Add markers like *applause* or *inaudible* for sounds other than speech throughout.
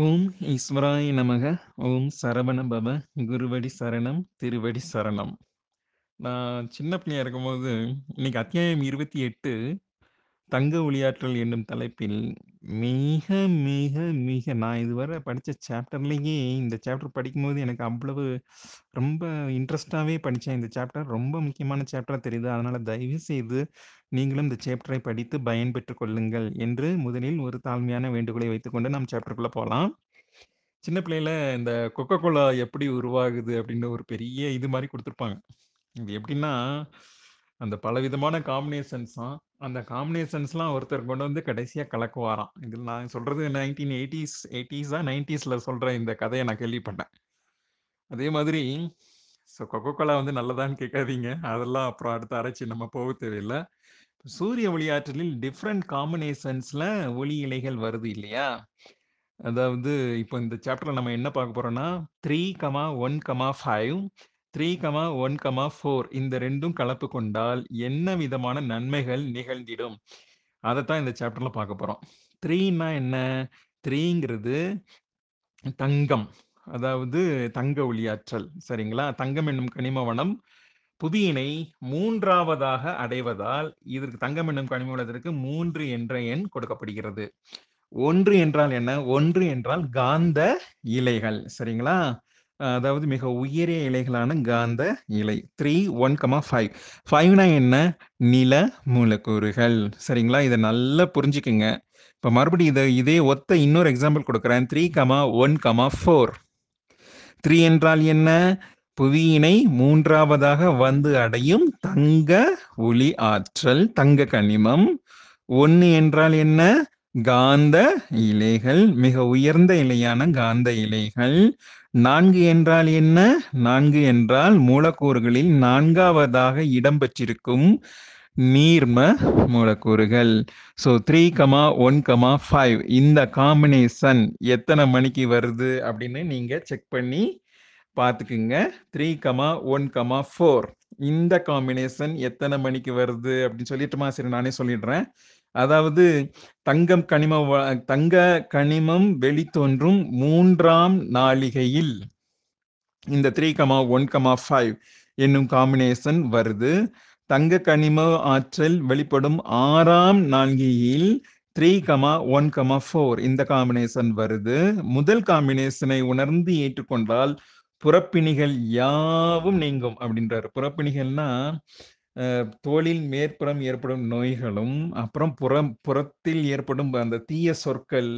ஓம் ஈஸ்வராய நமக. ஓம் சரவண பவ. குருவடி சரணம் திருவடி சரணம். நான் சின்ன பிள்ளையா இருக்கும்போது இன்னைக்கு அத்தியாயம் இருபத்தி எட்டு தங்க ஒளியாற்றல் என்னும் தலைப்பில் மிக மிக மிக நான் இதுவரை படித்த சாப்டர்லேயே இந்த சாப்டர் படிக்கும்போது எனக்கு அவ்வளவு ரொம்ப இன்ட்ரெஸ்டாகவே படித்தேன் இந்த சாப்டர் ரொம்ப முக்கியமான சாப்டராக தெரியுது. அதனால் தயவு செய்து நீங்களும் இந்த சாப்டரை படித்து பயன்பெற்றுக் கொள்ளுங்கள் என்று முதலில் ஒரு தாழ்மையான வேண்டுகோளை வைத்துக்கொண்டு நாம் சாப்டருக்குள்ளே போகலாம் சின்ன பிள்ளையில இந்த கொக்கோ கோலா எப்படி உருவாகுது அப்படின்னு ஒரு பெரிய இது மாதிரி கொடுத்துருப்பாங்க. இது எப்படின்னா அந்த பலவிதமான காம்பினேஷன்ஸாம் அந்த காம்பினேஷன்ஸ்லாம் ஒருத்தர் கொண்டு வந்து கடைசியாக கலக்குவாராம். இதில் நான் சொல்கிறது நைன்டீன் எயிட்டிஸ் எயிட்டிஸா நைன்டிஸில் சொல்கிற இந்த கதையை நான் கேள்விப்பட்டேன். அதே மாதிரி ஸோ கொக்கோ கோலா வந்து நல்லதான்னு கேட்காதீங்க. அதெல்லாம் அப்புறம் அடுத்த ஆராய்ச்சி நம்ம போக தேவையில்லை. சூரிய ஒளி ஆற்றலில் டிஃப்ரெண்ட் காம்பினேஷன்ஸில் ஒளி இலைகள் வருது இல்லையா? அதாவது இப்போ இந்த சாப்டரில் நம்ம என்ன பார்க்க போகிறோம்னா three comma one comma five three comma one comma four இந்த ரெண்டும் கலப்பு கொண்டால் என்ன விதமான நன்மைகள் நிகழ்ந்திடும்? அதைத்தான் இந்த சாப்டர்ல பார்க்க போகிறோம் த்ரீனா என்ன? த்ரீங்கிறது தங்கம். அதாவது தங்க ஒளியாற்றல். சரிங்களா? தங்கம் என்னும் கனிம வனம் புவியினை மூன்றாவதாக அடைவதால் இதற்கு தங்கம் என்னும் கனிம வளத்திற்கு மூன்று என்ற எண் கொடுக்கப்படுகிறது. ஒன்று என்றால் என்ன? ஒன்று என்றால் காந்த இலைகள். சரிங்களா? அதாவது மிக உயரிய இலைகளான காந்த இலை. த்ரீ ஒன் கமா ஃபைவ் ஃபைவ்னா என்ன? நில மூலக்கூறுகள். சரிங்களா? இதை நல்லா புரிஞ்சுக்குங்க. இப்போ மறுபடியும் இதை இதே ஒத்த இன்னொரு எக்ஸாம்பிள் கொடுக்குறேன். Three comma one comma four three என்றால் என்ன? புவியினை மூன்றாவதாக வந்து அடையும் தங்க ஒளி ஆற்றல் தங்க கனிமம். ஒன்று என்றால் என்ன? காந்த இலைகள். மிக உயர்ந்த இலையான காந்த இலைகள். நான்கு என்றால் என்ன? நான்கு என்றால் மூலக்கூறுகளில் நான்காவதாக இடம்பெற்றிருக்கும் நீர்ம மூலக்கூறுகள். So three comma one comma five இந்த காம்பினேஷன் எத்தனை மணிக்கு வருது அப்படின்னு நீங்கள் செக் பண்ணி பார்த்துக்குங்க. Three comma one comma four இந்த காம்பினேஷன் எத்தனை மணிக்கு வருது அப்படின்னு சொல்லிட்டுமா? சரி நானே சொல்லிடுறேன். அதாவது தங்கம் கனிம தங்க கனிமம் வெளித்தோன்றும் மூன்றாம் நாளிகையில். இந்த three comma one comma five என்னும் காம்பினேஷன் வருது. தங்க கனிம ஆற்றல் வெளிப்படும் ஆறாம் நான்கியில் three comma one comma four இந்த காம்பினேஷன் வருது. முதல் காம்பினேஷனை உணர்ந்து ஏற்றுக்கொண்டால் புறப்பிணிகள் யாவும் நீங்கும் அப்படின்றாரு. புறப்பிணிகள்னா தோளில் மேற்புறம் ஏற்படும் நோய்களும் அப்புறம் புறம் புறத்தில் ஏற்படும் அந்த தீய சொற்கள்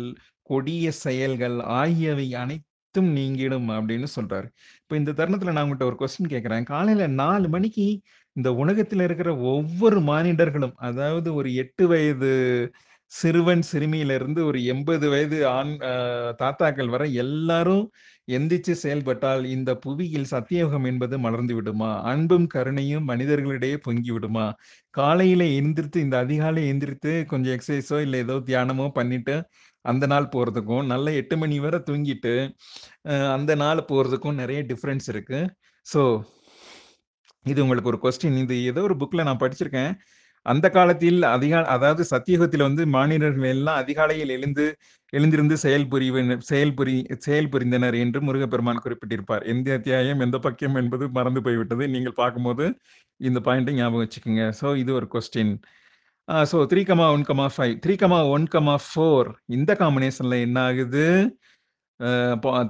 கொடிய செயல்கள் ஆகியவை அனைத்தும் நீங்கிடும் அப்படின்னு சொல்றாரு. இப்போ இந்த தருணத்துல நான் உங்கள்கிட்ட ஒரு கொஸ்டின் கேட்கிறேன். காலையில நாலு மணிக்கு இந்த உலகத்தில் இருக்கிற ஒவ்வொரு மானிடர்களும் அதாவது ஒரு எட்டு வயது சிறுவன் சிறுமியிலிருந்து ஒரு எண்பது வயது ஆண் தாத்தாக்கள் வரை எல்லாரும் எந்திரிச்சு செயல்பட்டால் இந்த புவியில் சத்தியோகம் என்பது மலர்ந்து விடுமா? அன்பும் கருணையும் மனிதர்களிடையே பொங்கி விடுமா? காலையில எந்திரித்து இந்த அதிகாலை எந்திரித்து கொஞ்சம் எக்ஸசைஸோ இல்லை ஏதோ தியானமோ பண்ணிட்டு அந்த நாள் போகிறதுக்கும் நல்ல எட்டு மணி வரை தூங்கிட்டு அந்த நாள் போகிறதுக்கும் நிறைய டிஃப்ரென்ஸ் இருக்கு. ஸோ இது உங்களுக்கு ஒரு கொஸ்டின் இது ஏதோ ஒரு புக்கில் நான் படிச்சிருக்கேன். அந்த காலத்தில் அதிகா அதாவது சத்தியுகத்தில் வந்து மாநிலர்கள் எல்லாம் அதிகாலையில் எழுந்து எழுந்திருந்து செயல்புரிவினர் செயல்புரி செயல் புரிந்தனர் என்று முருகப்பெருமான் குறிப்பிட்டிருப்பார். எந்த அத்தியாயம் எந்த பக்கியம் என்பது மறந்து போய்விட்டது. நீங்கள் பார்க்கும்போது இந்த பாயிண்ட்டை ஞாபகம் வச்சுக்கோங்க. ஸோ இது ஒரு question so three comma one comma five three comma one comma four இந்த காம்பினேஷனில் என்ன ஆகுது?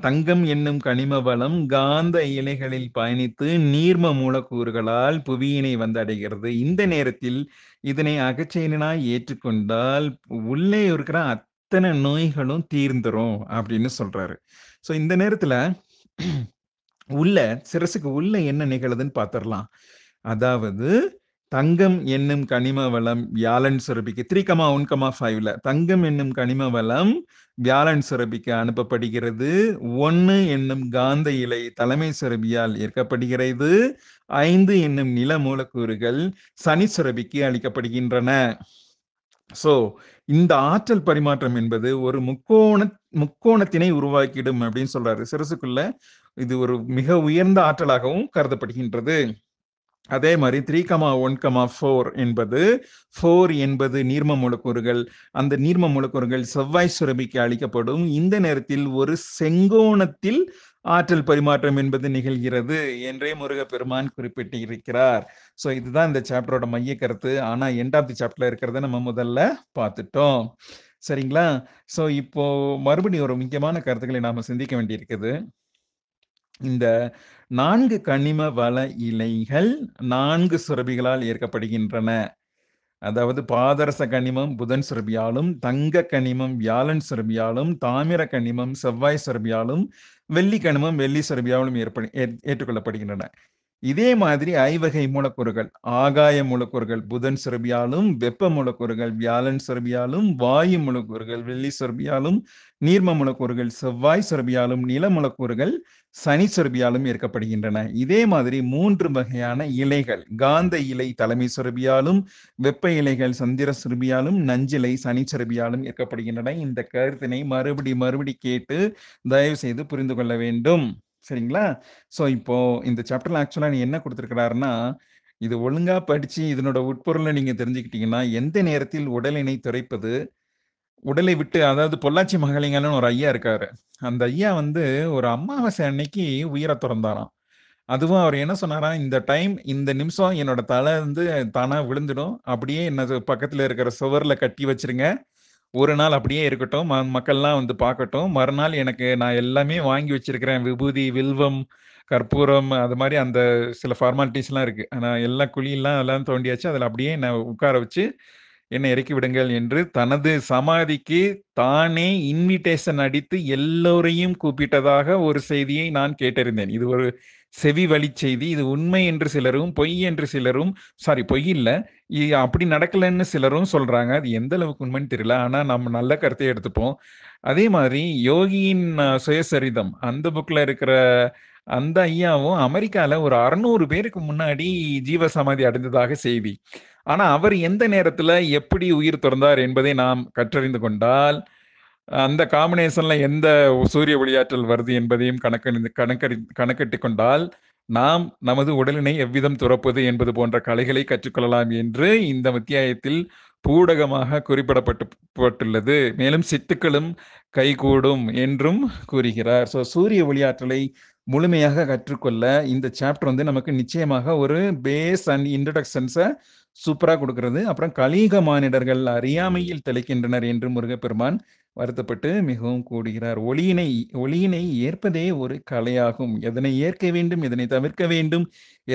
தங்கம் என்னும் கனிம வளம் காந்த இலைகளில் பயணித்து நீர்ம மூலக்கூறுகளால் புவியினை வந்தடைகிறது. இந்த நேரத்தில் இதனை அகச்செயலினாய் ஏற்றுக்கொண்டால் உள்ளே இருக்கிற அத்தனை நோய்களும் தீர்ந்துரும் அப்படின்னு சொல்றாரு. ஸோ இந்த நேரத்துல உள்ள சிரசுக்கு உள்ள என்ன நிகழுதுன்னு பார்த்துடலாம் அதாவது தங்கம் என்னும் கனிம வளம் வியாழன் சுரபிக்கு த்ரீ கமா ஒன் கமா ஃபைவ்ல தங்கம் என்னும் கனிம வளம் வியாழன் சுரபிக்கு அனுப்பப்படுகிறது. ஒன்று என்னும் காந்த இலை தலைமை சுரபியால் ஏற்கப்படுகிறது. ஐந்து என்னும் நில மூலக்கூறுகள் சனி சுரபிக்கு அளிக்கப்படுகின்றன. ஸோ இந்த ஆற்றல் பரிமாற்றம் என்பது ஒரு முக்கோண முக்கோணத்தினை உருவாக்கிடும் அப்படின்னு சொல்றாரு. சிரசுக்குள்ள இது ஒரு மிக உயர்ந்த ஆற்றலாகவும் கருதப்படுகின்றது. அதே மாதிரி three comma one comma four என்பது ஃபோர் என்பது நீர்ம மூலக்கூறுகள். அந்த நீர்ம மூலக்கூறுகள் செவ்வாய் சுரபிக்கு அளிக்கப்படும். இந்த நேரத்தில் ஒரு செங்கோணத்தில் ஆற்றல் பரிமாற்றம் என்பது நிகழ்கிறது என்றே முருகப்பெருமான் குறிப்பிட்டிருக்கிறார். ஸோ இதுதான் இந்த சாப்டரோட மைய கருத்து ஆனால் எண்ட் ஆஃப் தி சாப்டர்ல இருக்கிறத நம்ம முதல்ல பார்த்துட்டோம். சரிங்களா? ஸோ இப்போ மறுபடியும் ஒரு முக்கியமான கருத்துக்களை நாம சிந்திக்க வேண்டியிருக்குது. இந்த நான்கு கனிம வள இலைகள் நான்கு சுரபிகளால் ஏற்கப்படுகின்றன. அதாவது பாதரச கனிமம் புதன் சுரபியாலும் தங்க கனிமம் வியாழன் சுரபியாலும் தாமிர கனிமம் செவ்வாய் சுரபியாலும் வெள்ளி கனிமம் வெள்ளி சுரபியாலும் ஏற்ப ஏற்- ஏற்றுக்கொள்ளப்படுகின்றன. இதே மாதிரி ஐவகை மூலக்கூறுகள் ஆகாய மூலக்கூறுகள் புதன் சுரபியாலும் வெப்ப மூலக்கூறுகள் வியாழன் சுரபியாலும் வாயு மூலக்கூறுகள் வெள்ளி சுரபியாலும் நீர்ம மூலக்கூறுகள் செவ்வாய் சுரபியாலும் நில மூலக்கூறுகள் சனி சுரபியாலும் ஏற்கப்படுகின்றன. இதே மாதிரி மூன்று வகையான இலைகள் காந்த இலை தலைமை சுரபியாலும் வெப்ப இலைகள் சந்திர சுரபியாலும் நஞ்சிலை சனி சுரபியாலும் ஏற்கப்படுகின்றன. இந்த கருத்தினை மறுபடி மறுபடி கேட்டு தயவு செய்து புரிந்து கொள்ள வேண்டும். சரிங்களா? ஸோ இப்போ இந்த சாப்டர்ல ஆக்சுவலா நீ என்ன கொடுத்துருக்கிறாருன்னா இது ஒழுங்கா படிச்சு இதனோட உட்பொருளை நீங்க தெரிஞ்சுக்கிட்டீங்கன்னா எந்த நேரத்தில் உடலினை துரைப்பது உடலை விட்டு அதாவது பொள்ளாச்சி மகளிங்கன்னு ஒரு ஐயா இருக்காரு. அந்த ஐயா வந்து ஒரு அமாவாசை அன்னைக்கு உயிரை திறந்தாராம். அதுவும் அவர் என்ன சொன்னாராம் இந்த டைம் இந்த நிமிஷம் என்னோட தலை வந்து தானா விழுந்துடும். அப்படியே என்ன பக்கத்துல இருக்கிற சுவர்ல கட்டி வச்சிருங்க. ஒரு நாள் அப்படியே இருக்கட்டும். ம- மக்கள்லாம் வந்து பார்க்கட்டும். மறுநாள் எனக்கு நான் எல்லாமே வாங்கி வச்சிருக்கிறேன். விபூதி வில்வம் கற்பூரம் அது மாதிரி அந்த சில ஃபார்மாலிட்டிஸ்லாம் இருக்கு. ஆனால் எல்லா குழியெல்லாம் எல்லாம் தோண்டியாச்சு. அதில் அப்படியே நான் உட்கார வச்சு என்னை இறக்கி விடுங்கள் என்று தனது சமாதிக்கு தானே இன்விடேஷன் அடித்து எல்லோரையும் கூப்பிட்டதாக ஒரு செய்தியை நான் கேட்டறிந்தேன். இது ஒரு செவி வழி செய்தி. இது உண்மை என்று சிலரும் பொய் என்று சிலரும் சாரி பொய் இல்லை. அப்படி நடக்கலைன்னு சிலரும் சொல்றாங்க. அது எந்த அளவுக்கு உண்மைன்னு தெரியல. ஆனா நம்ம நல்ல கருத்தை எடுத்துப்போம். அதே மாதிரி யோகியின் சுயசரிதம். அந்த புக்ல இருக்கிற அந்த ஐயாவும் அமெரிக்கால ஒரு அறுநூறு பேருக்கு முன்னாடி ஜீவ சமாதி அடைந்ததாக செய்தி. ஆனா அவர் எந்த நேரத்துல எப்படி உயிர் திறந்தார் என்பதை நாம் கற்றறிந்து கொண்டால் அந்த காம்பினேஷன்ல எந்த சூரிய ஒளியாற்றல் வருது என்பதையும் கணக்கறிந்து கணக்கறி கணக்கிட்டு கொண்டால் நாம் நமது உடலினை எவ்விதம் துறப்பது என்பது போன்ற கலைகளை கற்றுக்கொள்ளலாம் என்று இந்த அத்தியாயத்தில் பூடகமாக குறிப்பிடப்பட்டு பட்டுள்ளது மேலும் சித்துக்களும் கைகூடும் என்றும் கூறுகிறார். ஸோ சூரிய ஒளியாற்றலை முழுமையாக கற்றுக்கொள்ள இந்த சாப்டர் வந்து நமக்கு நிச்சயமாக ஒரு பேஸ் அண்ட் இன்ட்ரடக்ஷன்ஸை சூப்பராக கொடுக்கறது. அப்புறம் கலீக மானிடர்கள் அறியாமையில் தெளிக்கின்றனர் என்று முருகப்பெருமான் வருத்தப்பட்டு மிகவும் கூடுகிறார். ஒளியினை ஒளியினை ஏற்பதே ஒரு கலையாகும். எதனை ஏற்க வேண்டும் எதனை தவிர்க்க வேண்டும்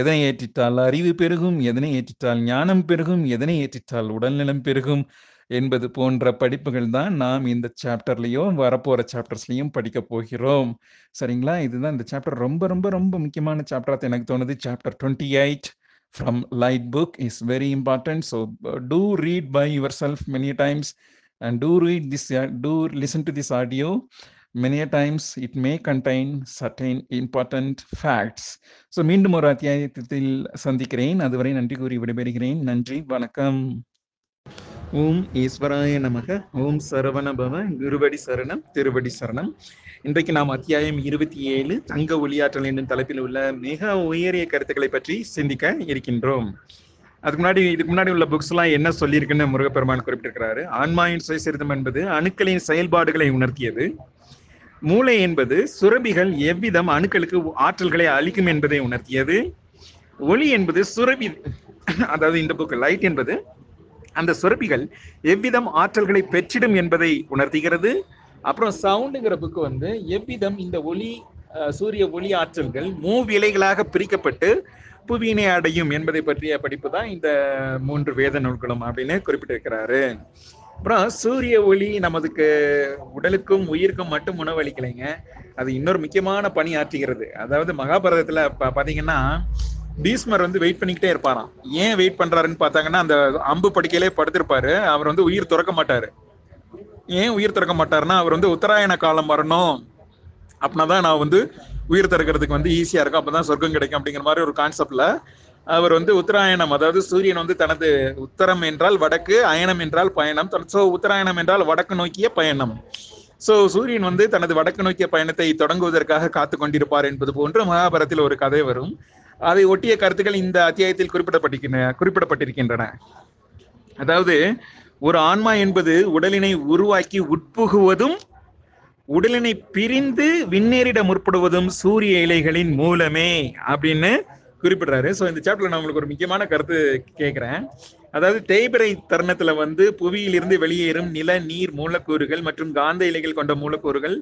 எதனை ஏற்றிட்டால் அறிவு பெருகும் எதனை ஏற்றிட்டால் ஞானம் பெருகும் எதனை ஏற்றிட்டால் உடல்நலம் பெருகும் என்பது போன்ற படிப்புகள் தான் நாம் இந்த சாப்டர்லையும் வரப்போற சாப்டர்ஸ்லையும் படிக்க போகிறோம். சரிங்களா? இதுதான் இந்த சாப்டர். ரொம்ப ரொம்ப ரொம்ப முக்கியமான சாப்டர் எனக்கு தோணுது. Chapter twenty eight from light book is very important. So do read by yourself many times and do read this uh, do listen to this audio. Many a times it may contain certain important facts. So மீண்டும் ஒரு அத்தியாயத்தில் சந்திக்கிறேன். அதுவரை நன்றி கூறி விடைபெறுகிறேன். நன்றி வணக்கம். ஓம் ஈஸ்வராய நமக. ஓம் சரவணபவ குருவடி சரணம் திருவடி சரணம். இன்றைக்கு நாம் அத்தியாயம் இருபத்தி ஏழு தங்க ஒளியாற்றல் என்னும் தலைப்பில் உள்ள மிக உயரிய கருத்துக்களை பற்றி சிந்திக்க இருக்கின்றோம். அதுக்கு முன்னாடி இதுக்கு முன்னாடி உள்ள புக்ஸ் எல்லாம் என்ன சொல்லியிருக்குன்னு முருகப்பெருமான் குறிப்பிட்டிருக்கிறாரு. சுய சுயசரிதம் என்பது அணுக்களின் செயல்பாடுகளை உணர்த்தியது. மூளை என்பது சுரபிகள் எவ்விதம் அணுக்களுக்கு ஆற்றல்களை அளிக்கும் என்பதை உணர்த்தியது. ஒளி என்பது சுரபி அதாவது இந்த புக் லைட் என்பது அந்த சுரபிகள் எவ்விதம் ஆற்றல்களை பெற்றிடும் என்பதை உணர்த்துகிறது. அப்புறம் சவுண்டுங்கிற புக்கு வந்து எவ்விதம் இந்த ஒளி சூரிய ஒளி ஆற்றல்கள் மூவிலைகளாக பிரிக்கப்பட்டு புவியினை அடையும் என்பதை பற்றிய படிப்பு தான் இந்த மூன்று வேத நூல்களும் அப்படின்னு குறிப்பிட்டிருக்கிறாரு. அப்புறம் சூரிய ஒளி நமதுக்கு உடலுக்கும் உயிருக்கும் மட்டும் உணவளிக்கலைங்க அது இன்னொரு முக்கியமான பணி ஆற்றுகிறது. அதாவது மகாபாரதத்துல பாத்தீங்கன்னா பீஸ்மர் வந்து வெயிட் பண்ணிக்கிட்டே இருப்பாராம். ஏன் வெயிட் பண்றாருன்னு பார்த்தாங்கன்னா அந்த அம்பு படுக்கையிலே படுத்திருப்பாரு. அவர் வந்து உயிர் துறக்க மாட்டாரு. ஏன் உயிர் திறக்க மாட்டாருன்னா அவர் வந்து உத்தராயண காலம் வரணும். அப்படின்னா தான் நான் வந்து உயிர் திறக்கிறதுக்கு வந்து ஈஸியா இருக்கும். அப்பதான் சொர்க்கம் கிடைக்கும் அப்படிங்கிற மாதிரி ஒரு கான்செப்ட்ல அவர் வந்து உத்தராயணம் அதாவது சூரியன் வந்து தனது உத்தரம் என்றால் வடக்கு அயனம் என்றால் பயணம். ஸோ உத்தராயணம் என்றால் வடக்கு நோக்கிய பயணம். ஸோ சூரியன் வந்து தனது வடக்கு நோக்கிய பயணத்தை தொடங்குவதற்காக காத்து கொண்டிருப்பார் என்பது போன்று மகாபாரத்தில் ஒரு கதை வரும். அதை ஒட்டிய கருத்துக்கள் இந்த அத்தியாயத்தில் குறிப்பிடப்பட்டிருக்கின்றன குறிப்பிடப்பட்டிருக்கின்றன. அதாவது ஒரு ஆன்மா என்பது உடலினை உருவாக்கி உட்புகுவதும் உடலினை பிரிந்து விண்ணேறிட முற்படுவதும் சூரிய இலைகளின் மூலமே அப்படின்னு குறிப்பிடுறாரு. ஸோ இந்த சாப்டர்ல நான் உங்களுக்கு ஒரு முக்கியமான கருத்து கேட்குறேன் அதாவது தேய்பிறை தருணத்துல வந்து புவியிலிருந்து வெளியேறும் நில நீர் மூலக்கூறுகள் மற்றும் காந்த இலைகள் கொண்ட மூலக்கூறுகள்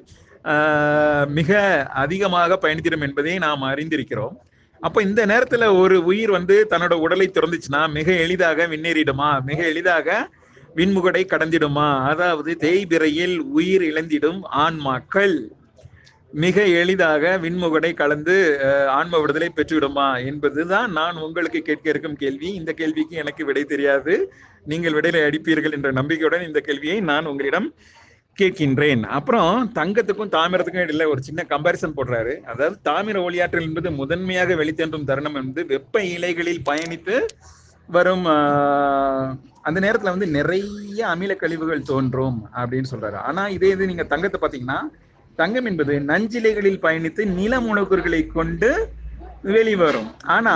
மிக அதிகமாக பயணித்திடும் என்பதை நாம் அறிந்திருக்கிறோம். அப்போ இந்த நேரத்துல ஒரு உயிர் வந்து தன்னோட உடலை திறந்துச்சுன்னா மிக எளிதாக விண்ணேறிடுமா? மிக எளிதாக விண்முகடை கடந்திடுமா? அதாவது தேய்பிறையில் உயிர் இழந்திடும் ஆன்மாக்கள் மிக எளிதாக விண்முகடை கலந்து ஆன்ம விடுதலை பெற்றுவிடுமா? என்பதுதான் நான் உங்களுக்கு கேட்க இருக்கும் கேள்வி. இந்த கேள்விக்கு எனக்கு விடை தெரியாது. நீங்கள் விடையில அடிப்பீர்கள் என்ற நம்பிக்கையுடன் இந்த கேள்வியை நான் உங்களிடம் கேட்கின்றேன். அப்புறம் தங்கத்துக்கும் தாமிரத்துக்கும் இடையில ஒரு சின்ன கம்பாரிசன் போடுறாரு. அதாவது தாமிர ஒளியாற்றல் என்பது முதன்மையாக வெளித்தென்றும் தருணம் என்பது வெப்ப இலைகளில் பயணித்து வரும் ஆஹ், அந்த நேரத்துல வந்து நிறைய அமில கழிவுகள் தோன்றும் அப்படின்னு சொல்றாரு. ஆனா இதே இது நீங்க தங்கத்தை பாத்தீங்கன்னா தங்கம் என்பது நஞ்சிலைகளில் பயணித்து நில மூலக்கூறுகளை கொண்டு வெளிவரும். ஆனா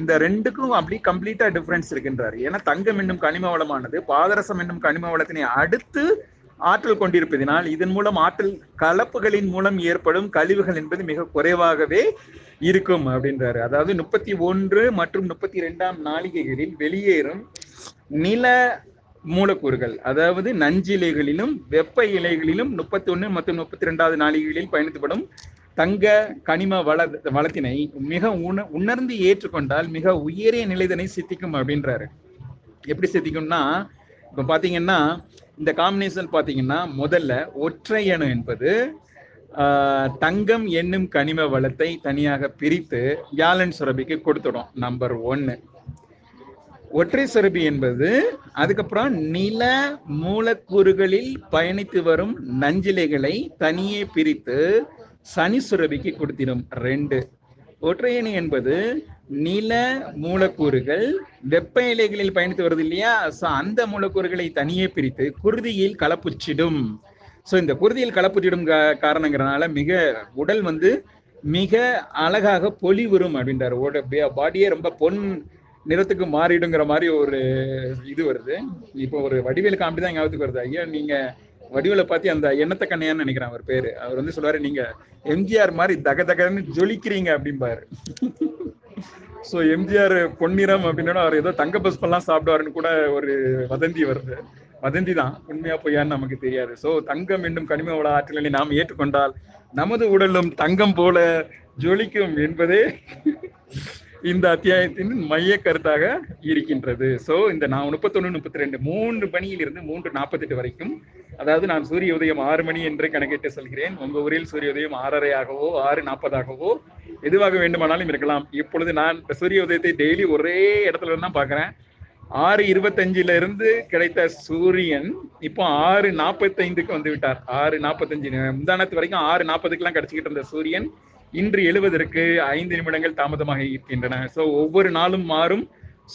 இந்த ரெண்டுக்கும் அப்படி கம்ப்ளீட்டா டிஃபரன்ஸ் இருக்கின்றார். ஏன்னா தங்கம் என்னும் கனிம வளமானது பாதரசம் என்னும் கனிம வளத்தினை அடுத்து ஆற்றல் கொண்டிருப்பதினால் இதன் மூலம் ஆற்றல் கலப்புகளின் மூலம் ஏற்படும் கழிவுகள் என்பது மிக குறைவாகவே இருக்கும் அப்படின்றாரு. அதாவது முப்பத்தி ஒன்று மற்றும் முப்பத்தி இரண்டாம் நாளிகைகளில் வெளியேறும் நில மூலக்கூறுகள் அதாவது நஞ்சிலைகளிலும் வெப்ப இலைகளிலும் முப்பத்தி ஒன்று மற்றும் முப்பத்தி ரெண்டாவது நாளிகளில் பயணித்துப்படும் தங்க கனிம வள வளத்தினை மிக உண உணர்ந்து ஏற்றுக்கொண்டால் மிக உயரிய நிலைதனை சித்திக்கும் அப்படின்றாரு. எப்படி சித்திக்கும்னா இப்போ பார்த்தீங்கன்னா இந்த காம்பினேஷன் பார்த்தீங்கன்னா முதல்ல ஒற்றை அணு என்பது ஆஹ், தங்கம் என்னும் கனிம வளத்தை தனியாக பிரித்து வியாழன் சுரபிக்கு கொடுத்துடும். நம்பர் ஒன்னு ஒற்றை சுரபி என்பது அதுக்கப்புறம் நில மூலக்கூறுகளில் பயணித்து வரும் நஞ்சிலைகளை தனியே பிரித்து சனி சுரபிக்கு கொடுத்திடும். ரெண்டு. ஒற்றையணி என்பது நில மூலக்கூறுகள் வெப்ப இலைகளில் பயணித்து வருது இல்லையா? ஸோ அந்த மூலக்கூறுகளை தனியே பிரித்து குருதியில் கலப்புச்சிடும். ஸோ இந்த குருதியில் கலப்புச்சிடும் காரணங்கிறனால மிக உடல் வந்து மிக அழகாக பொலிவுறும் அப்படின்றாரு. பாடியே ரொம்ப பொன் நிறத்துக்கு மாறிடுங்கிற மாதிரி ஒரு இது வருது. இப்போ ஒரு வடிவேலு காமெடி தான் ஞாபகத்துக்கு வருது. ஐயா நீங்க வடிவேலை பார்த்து அந்த எண்ணத்தை கண்ணையான்னு நினைக்கிறேன் அவர் பேரு. அவர் வந்து சொல்லுவாரு நீங்க எம்ஜிஆர் மாதிரி தக தகன்னு ஜொலிக்கிறீங்க அப்படிம்பாரு. ஸோ எம்ஜிஆர் பொன்னிறம் அப்படின்னா அவர் ஏதோ தங்க பஸ்பெல்லாம் சாப்பிடுவாருன்னு கூட ஒரு வதந்தி வருது. வதந்தி தான். உண்மையா பொய்யான்னு நமக்கு தெரியாது. ஸோ தங்கம் என்னும் கனிம வள ஆற்றலை நாம் ஏற்றுக்கொண்டால் நமது உடலும் தங்கம் போல ஜொலிக்கும் என்பதே இந்த அத்தியாயத்தின் மைய கருத்தாக இருக்கின்றது. சோ இந்த நான் முப்பத்தொன்னு முப்பத்தி ரெண்டு மூன்று மணியிலிருந்து மூன்று நாற்பத்தெட்டு வரைக்கும் அதாவது நான் சூரிய உதயம் ஆறு மணி என்று கணக்கிட்டு சொல்கிறேன். உங்க ஊரில் சூரிய உதயம் ஆறரையாகவோ ஆறு நாற்பதாகவோ எதுவாக வேண்டுமானாலும் இருக்கலாம். இப்பொழுது நான் சூரிய உதயத்தை டெய்லி ஒரே இடத்துல இருந்து தான் பாக்குறேன் ஆறு இருபத்தஞ்சுல இருந்து கிடைத்த சூரியன் இப்போ ஆறு நாற்பத்தைந்துக்கு வந்து விட்டார். ஆறு நாற்பத்தஞ்சு முந்தானத்து வரைக்கும் ஆறு நாற்பதுக்கெல்லாம் கிடைச்சிக்கிட்டு இருந்த சூரியன் இன்று எழுவதற்கு ஐந்து நிமிடங்கள் தாமதமாக இருக்கின்றன. சோ ஒவ்வொரு நாளும் மாறும்.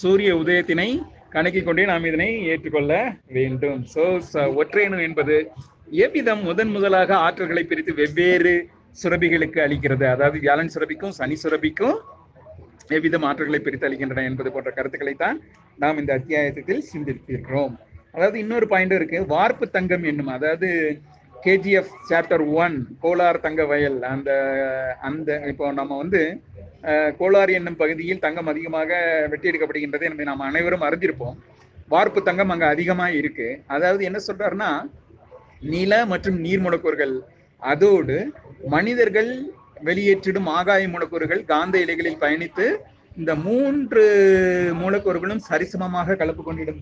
சூரிய உதயத்தினை கணக்கிக் கொண்டே நாம் இதனை ஏற்றுக்கொள்ள வேண்டும். சோ ஒற்றையணு என்பது எவ்விதம் முதன் முதலாக ஆற்றல்களை பிரித்து வெவ்வேறு சுரபிகளுக்கு அளிக்கிறது? அதாவது வியாழன் சுரபிக்கும் சனி சுரபிக்கும் எவ்விதம் ஆற்றல்களை பிரித்து அளிக்கின்றன என்பது போன்ற கருத்துக்களை தான் நாம் இந்த அத்தியாயத்தில் சிந்தித்திருக்கிறோம். அதாவது இன்னொரு பாயிண்ட் இருக்கு. வார்ப்பு தங்கம் என்னும் அதாவது கேஜிஎஃப் சாப்டர் ஒன் கோலார் தங்க வயல். அந்த அந்த இப்போ நம்ம வந்து கோலார் என்னும் பகுதியில் தங்கம் அதிகமாக வெட்டி எடுக்கப்படுகின்றதை நம்ம நாம் அனைவரும் அறிந்திருப்போம். வார்ப்பு தங்கம் அங்கே அதிகமாக இருக்கு. அதாவது என்ன சொல்றாருன்னா நில மற்றும் நீர் மூலக்கூறுகள். அதோடு மனிதர்கள் வெளியேற்றிடும் ஆகாய மூலக்கூறுகள் காந்த இலைகளில் பயணித்து இந்த மூன்று மூலக்கூறுகளும் சரிசமமாக கலப்பு கொண்டிடும்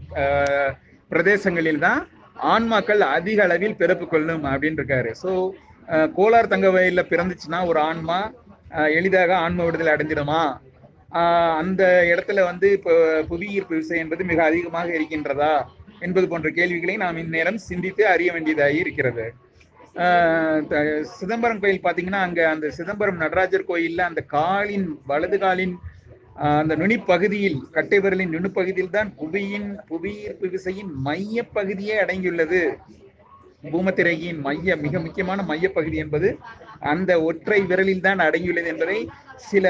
பிரதேசங்களில் தான் ஆன்மாக்கள் அதிக அளவில் பிறப்பு கொள்ளும் அப்படின்னு இருக்காரு ஸோ கோலார் தங்க வயல்ல பிறந்துச்சுன்னா ஒரு ஆன்மா எளிதாக ஆன்ம விடுதலை அடைஞ்சிடுமா? ஆஹ், அந்த இடத்துல வந்து இப்போ புவியீர்ப்பு விசை என்பது மிக அதிகமாக இருக்கின்றதா? என்பது போன்ற கேள்விகளை நாம் இந்நேரம் சிந்தித்து அறிய வேண்டியதாகி இருக்கிறது. ஆஹ் த- சிதம்பரம் கோயில் பார்த்தீங்கன்னா அங்க அந்த சிதம்பரம் நடராஜர் கோயிலில் அந்த காலின் வலது காலின் அந்த நுனிப்பகுதியில் கட்டை விரலின் நுனிப்பகுதியில் தான் புவியின் புவியீர்ப்பு விசையின் மைய பகுதியே அடங்கியுள்ளது. பூமத்திரையின் மைய மிக முக்கியமான மையப்பகுதி என்பது அந்த ஒற்றை விரலில் தான் அடங்கியுள்ளது என்பதை சில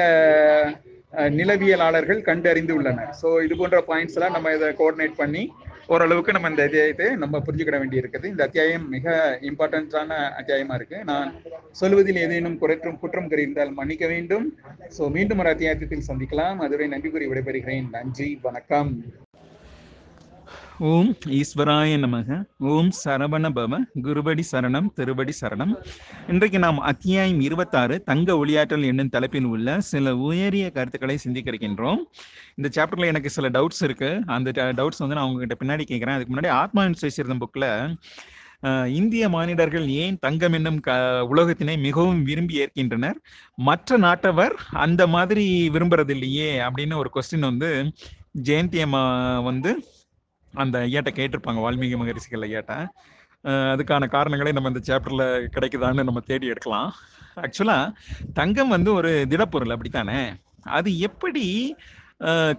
நிலவியலாளர்கள் கண்டறிந்து உள்ளனர் ஸோ இது போன்ற பாயிண்ட்ஸ் எல்லாம் நம்ம இதை கோஆர்டினேட் பண்ணி ஓரளவுக்கு நம்ம இந்த அத்தியாயத்தை நம்ம புரிஞ்சுக்கிட வேண்டி இருக்குது இந்த அத்தியாயம் மிக இம்பார்ட்டன்ஸான அத்தியாயமா இருக்கு. நான் சொல்வதில் ஏதேனும் குறைற்றும் குற்றம் கறிந்தால் மன்னிக்க வேண்டும். ஸோ மீண்டும் ஒரு அத்தியாயத்தில் சந்திக்கலாம். அதுவரை நன்றி கூறி விடைபெறுகிறேன். நன்றி வணக்கம். ஓம் ஈஸ்வராய நமக ஓம் சரவண பவ குருபடி சரணம் திருபடி சரணம். இன்றைக்கு நாம் அத்தியாயம் இருபத்தாறு தங்க ஒளியாற்றல் என்னும் தலைப்பில் உள்ள சில உயரிய கருத்துக்களை சிந்திக்க இருக்கின்றோம் இந்த சாப்டர்ல எனக்கு சில டவுட்ஸ் இருக்கு. அந்த டவுட்ஸ் வந்து நான் உங்ககிட்ட பின்னாடி கேட்கிறேன் அதுக்கு முன்னாடி ஆத்மா சுயசீர்தம் புக்ல இந்திய மாநிலர்கள் ஏன் தங்கம் என்னும் க உலகத்தினை மிகவும் விரும்பி ஏற்கின்றனர்? மற்ற நாட்டவர் அந்த மாதிரி விரும்புறது இல்லையே அப்படின்னு ஒரு கொஸ்டின் வந்து ஜெயந்தி அம்மா வந்து அந்த ஐயாட்ட கேட்டிருப்பாங்க வால்மீகி மகரிஷிகள் ஐயாட்ட. அதுக்கான காரணங்களை நம்ம இந்த சாப்டர்ல கிடைக்குதான்னு நம்ம தேடி எடுக்கலாம். ஆக்சுவலா தங்கம் வந்து ஒரு திடப்பொருள் அப்படித்தானே? அது எப்படி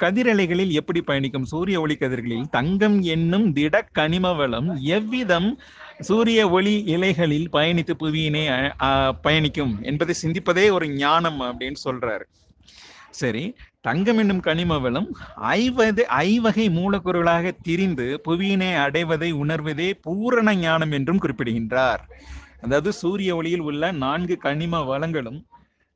கதிரலைகளில் எப்படி பயணிக்கும்? சூரிய ஒளி கதிர்களில் தங்கம் என்னும் திட கனிம வளம் எவ்விதம் சூரிய ஒளி இலைகளில் பயணித்து புவியினை பயணிக்கும் என்பதை சிந்திப்பதே ஒரு ஞானம் அப்படின்னு சொல்றாரு. சரி தங்கம் என்னும் கனிம வளம் ஐவது ஐவகை மூலக்கூறுகளாக திரிந்து புவியினை அடைவதை உணர்வதே பூரண ஞானம் என்றும் குறிப்பிடுகின்றார். அதாவது சூரிய ஒளியில் உள்ள நான்கு கனிம வளங்களும்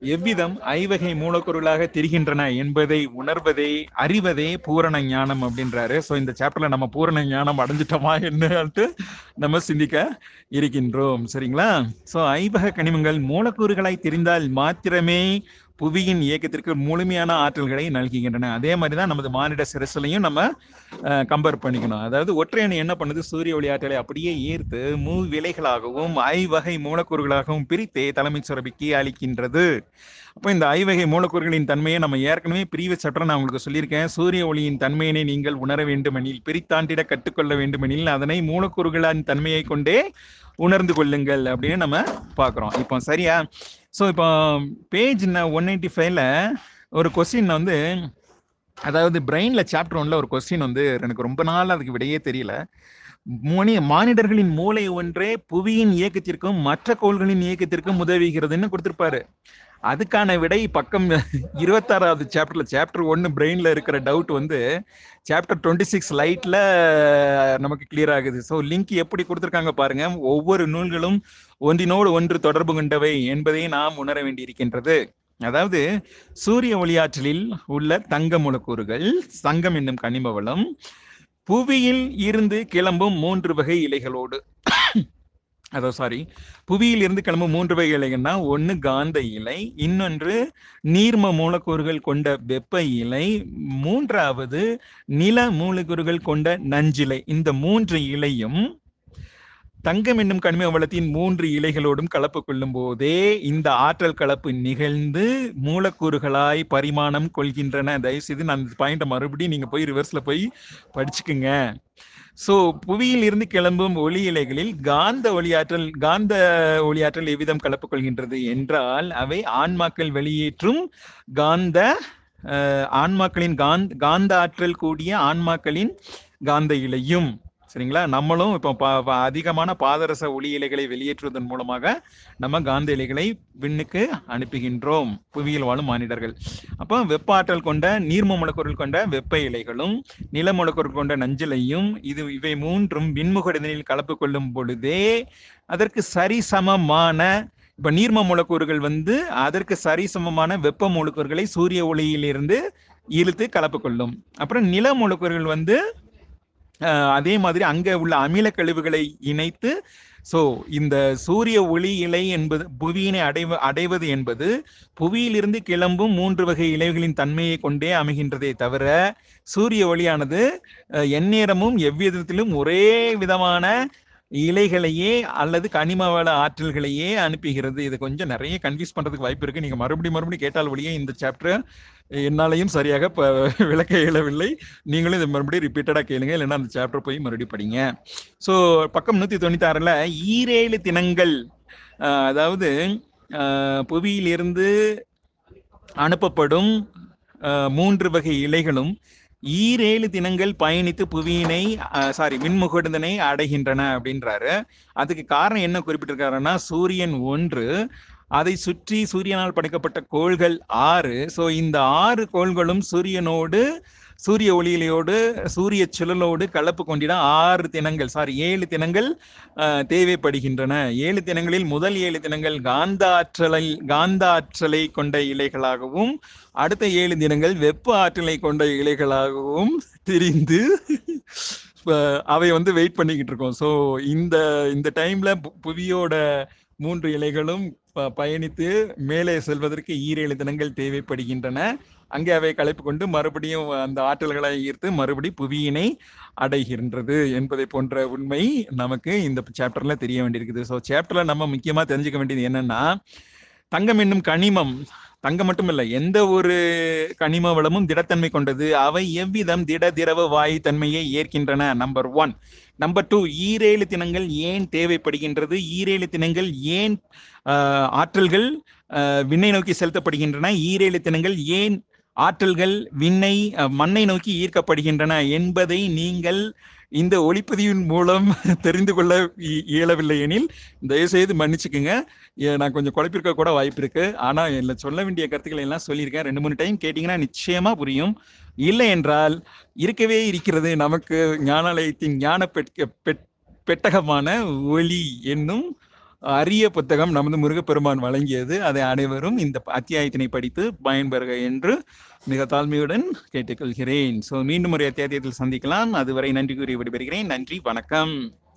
எவ்விதம் ஐவகை மூலக்கூறுகளாக திரிகின்றன என்பதை உணர்வதே அறிவதே பூரண ஞானம் அப்படின்றாரு. ஸோ இந்த சாப்டர்ல நம்ம பூரண ஞானம் அடைஞ்சிட்டோமா என்னட்டு நம்ம சிந்திக்க இருக்கின்றோம். சரிங்களா? ஸோ ஐவக கனிமங்கள் மூலக்கூறுகளாய் தெரிந்தால் மாத்திரமே புவியின் இயக்கத்திற்கு முழுமையான ஆற்றல்களை நல்குகின்றன. அதே மாதிரி தான் நமது மானிட சிரசிலையும் நம்ம கம்பேர் பண்ணிக்கணும். அதாவது ஒற்றையணி என்ன பண்ணுது? சூரிய ஒளி ஆற்றலை அப்படியே ஈர்த்து மூ விலைகளாகவும் ஐவகை மூலக்கூறுகளாகவும் பிரித்தே தலைமை சுரபிக்கு அளிக்கின்றது. அப்போ இந்த ஐவகை மூலக்கூறுகளின் தன்மையை நம்ம ஏற்கனவே ப்ரீவியஸ் சாப்டர் நான் உங்களுக்கு சொல்லியிருக்கேன். சூரிய ஒளியின் தன்மையினை நீங்கள் உணர வேண்டுமெனில் பிரித்தாண்டிட கற்றுக்கொள்ள வேண்டுமெனில் அதனை மூலக்கூறுகளின் தன்மையை கொண்டே உணர்ந்து கொள்ளுங்கள் அப்படின்னு நம்ம பார்க்குறோம். இப்போ சரியா? ஸோ இப்போ பேஜ் ஒன் எயிட்டி ஃபைவ்ல ஒரு கொஸ்டின் வந்து அதாவது பிரெயின்ல சாப்டர் ஒன்ல ஒரு கொஸ்டின் வந்து எனக்கு ரொம்ப நாள் அதுக்கு விடையே தெரியல. மணி மானிடர்களின் மூளை ஒன்றே புவியின் இயக்கத்திற்கும் மற்ற கோள்களின் இயக்கத்திற்கும் உதவுகிறதுன்னு கொடுத்திருப்பாரு. அதுக்கான விடை பக்கம் இருபத்தாறாவது சாப்டர்ல சாப்டர் ஒன்னு பிரெயின்ல இருக்கிற டவுட் வந்து சாப்டர் டுவெண்ட்டி சிக்ஸ் லைட்ல நமக்கு கிளியர் ஆகுது. ஸோ லிங்க் எப்படி கொடுத்துருக்காங்க பாருங்க. ஒவ்வொரு நூல்களும் ஒன்றினோடு ஒன்று தொடர்பு கொண்டவை என்பதை நாம் உணர வேண்டியிருக்கின்றது. அதாவது சூரிய ஒளியாற்றலில் உள்ள தங்க மூலக்கூறுகள் தங்கம் என்னும் கனிம வளம் புவியில் இருந்து கிளம்பும் மூன்று வகை இலைகளோடு அதோ சாரி புவியில் இருந்து கிளம்பும் மூன்று வகை இலைகள்னா ஒன்று காந்த இலை இன்னொன்று நீர்ம மூலக்கூறுகள் கொண்ட வெப்ப இலை மூன்றாவது நில மூலக்கூறுகள் கொண்ட நஞ்சிலை. இந்த மூன்று இலையும் தங்கம் என்னும் கனிம வளத்தின் மூன்று இலைகளோடும் கலப்பு கொள்ளும் போதே இந்த ஆற்றல் கலப்பு நிகழ்ந்து மூலக்கூறுகளாய் பரிமாணம் கொள்கின்றன. தயவுசெய்து நான் இந்த பாயிண்ட மறுபடியும் நீங்க போய் ரிவர்ஸ்ல போய் படிச்சுக்குங்க. ஸோ புவியில் இருந்து கிளம்பும் ஒளி இலைகளில் காந்த ஒளியாற்றல் காந்த ஒளியாற்றல் எவ்விதம் கலப்பு கொள்கின்றது என்றால் அவை ஆன்மாக்கள் வெளியேற்றும் காந்த ஆன்மாக்களின் காந்த காந்த ஆற்றல் கூடிய ஆன்மாக்களின் காந்த இலையும். சரிங்களா? நம்மளும் இப்போ அதிகமான பாதரச ஒளி இலைகளை வெளியேற்றுவதன் மூலமாக நம்ம காந்த இலைகளை விண்ணுக்கு அனுப்புகின்றோம். புவியில் வாழும் மானிடர்கள். அப்போ வெப்ப ஆற்றல் கொண்ட நீர்ம மூலக்கூறுகள் கொண்ட வெப்ப இலைகளும் நில மூலக்கூறுகள் கொண்ட நஞ்சிலையும் இது இவை மூன்றும் விண்முகடனில் கலப்பு கொள்ளும் பொழுதே அதற்கு சரிசமமான இப்போ நீர்ம மூலக்கூறுகள் வந்து அதற்கு சரிசமமான வெப்ப மூலக்கூறுகளை சூரிய ஒளியிலிருந்து இழுத்து கலப்பு கொள்ளும். அப்புறம் நில மூலக்கூறுகள் வந்து அதே மாதிரி அங்கே உள்ள அமில கழிவுகளை இணைத்து ஸோ இந்த சூரிய ஒளி இலை என்பது புவியினை அடைவ அடைவது என்பது புவியிலிருந்து கிளம்பும் மூன்று வகை இலைகளின் தன்மையை கொண்டே அமைகின்றதே தவிர சூரிய ஒளியானது எந்நேரமும் எவ்விதத்திலும் ஒரே விதமான இலைகளையே அல்லது கனிம வள ஆற்றல்களையே அனுப்புகிறது. இது கொஞ்சம் நிறைய கன்ஃபியூஸ் பண்றதுக்கு வாய்ப்பு இருக்கு. நீங்க மறுபடியும் மறுபடியும் கேட்டால் ஒழிய இந்த சாப்டர் என்னாலையும் சரியாக ப- விளக்க இயலவில்லை. நீங்களும் இதை மறுபடியும் ரிப்பீட்டடாக கேளுங்க. இல்லைன்னா அந்த சாப்டர் போய் மறுபடியும் படிங்க. ஸோ பக்கம் நூத்தி தொண்ணூத்தி ஆறுல ஈரேழு தினங்கள் அதாவது புவியிலிருந்து அனுப்பப்படும் மூன்று வகை இலைகளும் ஈரேழு தினங்கள் பயணித்து புவியினை சாரி மின்முகடுதனை அடைகின்றன அப்படின்றாரு. அதுக்கு காரணம் என்ன குறிப்பிட்டிருக்காருன்னா சூரியன் ஒன்று அதை சுற்றி சூரியனால் படைக்கப்பட்ட கோள்கள் ஆறு. ஸோ இந்த ஆறு கோள்களும் சூரியனோடு சூரிய ஒளியிலையோடு சூரிய சுழலோடு கலப்பு கொண்டிட ஆறு தினங்கள் சாரி ஏழு தினங்கள் தேவைப்படுகின்றன. ஏழு தினங்களில் முதல் ஏழு தினங்கள் காந்த ஆற்றலை காந்த ஆற்றலை கொண்ட இலைகளாகவும் அடுத்த ஏழு தினங்கள் வெப்ப ஆற்றலை கொண்ட இலைகளாகவும் திரிந்து அவை வந்து வெயிட் பண்ணிக்கிட்டு இருக்கோம். ஸோ இந்த இந்த டைம்ல பு- புவியோட மூன்று இலைகளும் பயணித்து மேலே செல்வதற்கு ஈரேழு தினங்கள் தேவைப்படுகின்றன. அங்கே அவை களைப்பு கொண்டு மறுபடியும் அந்த ஆற்றல்களை ஈர்த்து மறுபடி புவியினை அடைகின்றது என்பதை போன்ற உண்மை நமக்கு இந்த சாப்டர்ல தெரிய வேண்டியிருக்குது. ஸோ சாப்டர்ல நம்ம முக்கியமா தெரிஞ்சுக்க வேண்டியது என்னன்னா தங்கம் என்னும் கனிமம் தங்கம் மட்டுமில்லை எந்த ஒரு கனிம வளமும் திடத்தன்மை கொண்டது. அவை எவ்விதம் திட திரவ வாயு தன்மையை ஏற்கின்றன? நம்பர் ஒன் நம்பர் டூ ஈரேழு தினங்கள் ஏன் தேவைப்படுகின்றது? ஈரேழு தினங்கள் ஏன் ஆற்றல்கள் வினை விண்ணை நோக்கி செலுத்தப்படுகின்றன? ஈரேழு தினங்கள் ஏன் ஆற்றல்கள் விண்ணை மண்ணை நோக்கி ஈர்க்கப்படுகின்றன என்பதை நீங்கள் இந்த ஒளிப்பதிவின் மூலம் *laughs* தெரிந்து கொள்ள இ- இயலவில்லை எனில் தயவுசெய்து மன்னிச்சுக்குங்க. ஏ, நான் கொஞ்சம் குழப்பிருக்க கூட வாய்ப்பு இருக்கு. ஆனா இதுல சொல்ல வேண்டிய கருத்துக்களை எல்லாம் சொல்லியிருக்கேன். ரெண்டு மூணு டைம் கேட்டீங்கன்னா நிச்சயமா புரியும். இல்லை என்றால் இருக்கவே இருக்கிறது நமக்கு ஞானாலயத்தின் ஞான பெட்- பெட்டகமான ஒளி என்னும் அரிய புத்தகம் நமது முருகப்பெருமான் வழங்கியது. அதை அனைவரும் இந்த அத்தியாயத்தினை படித்து பயன்பெறுக என்று மிக தாழ்மையுடன் கேட்டுக்கொள்கிறேன். ஸோ மீண்டும் ஒரு அத்தியாயத்தில் சந்திக்கலாம். அதுவரை நன்றி கூறி விடைபெறுகிறேன். நன்றி. வணக்கம்.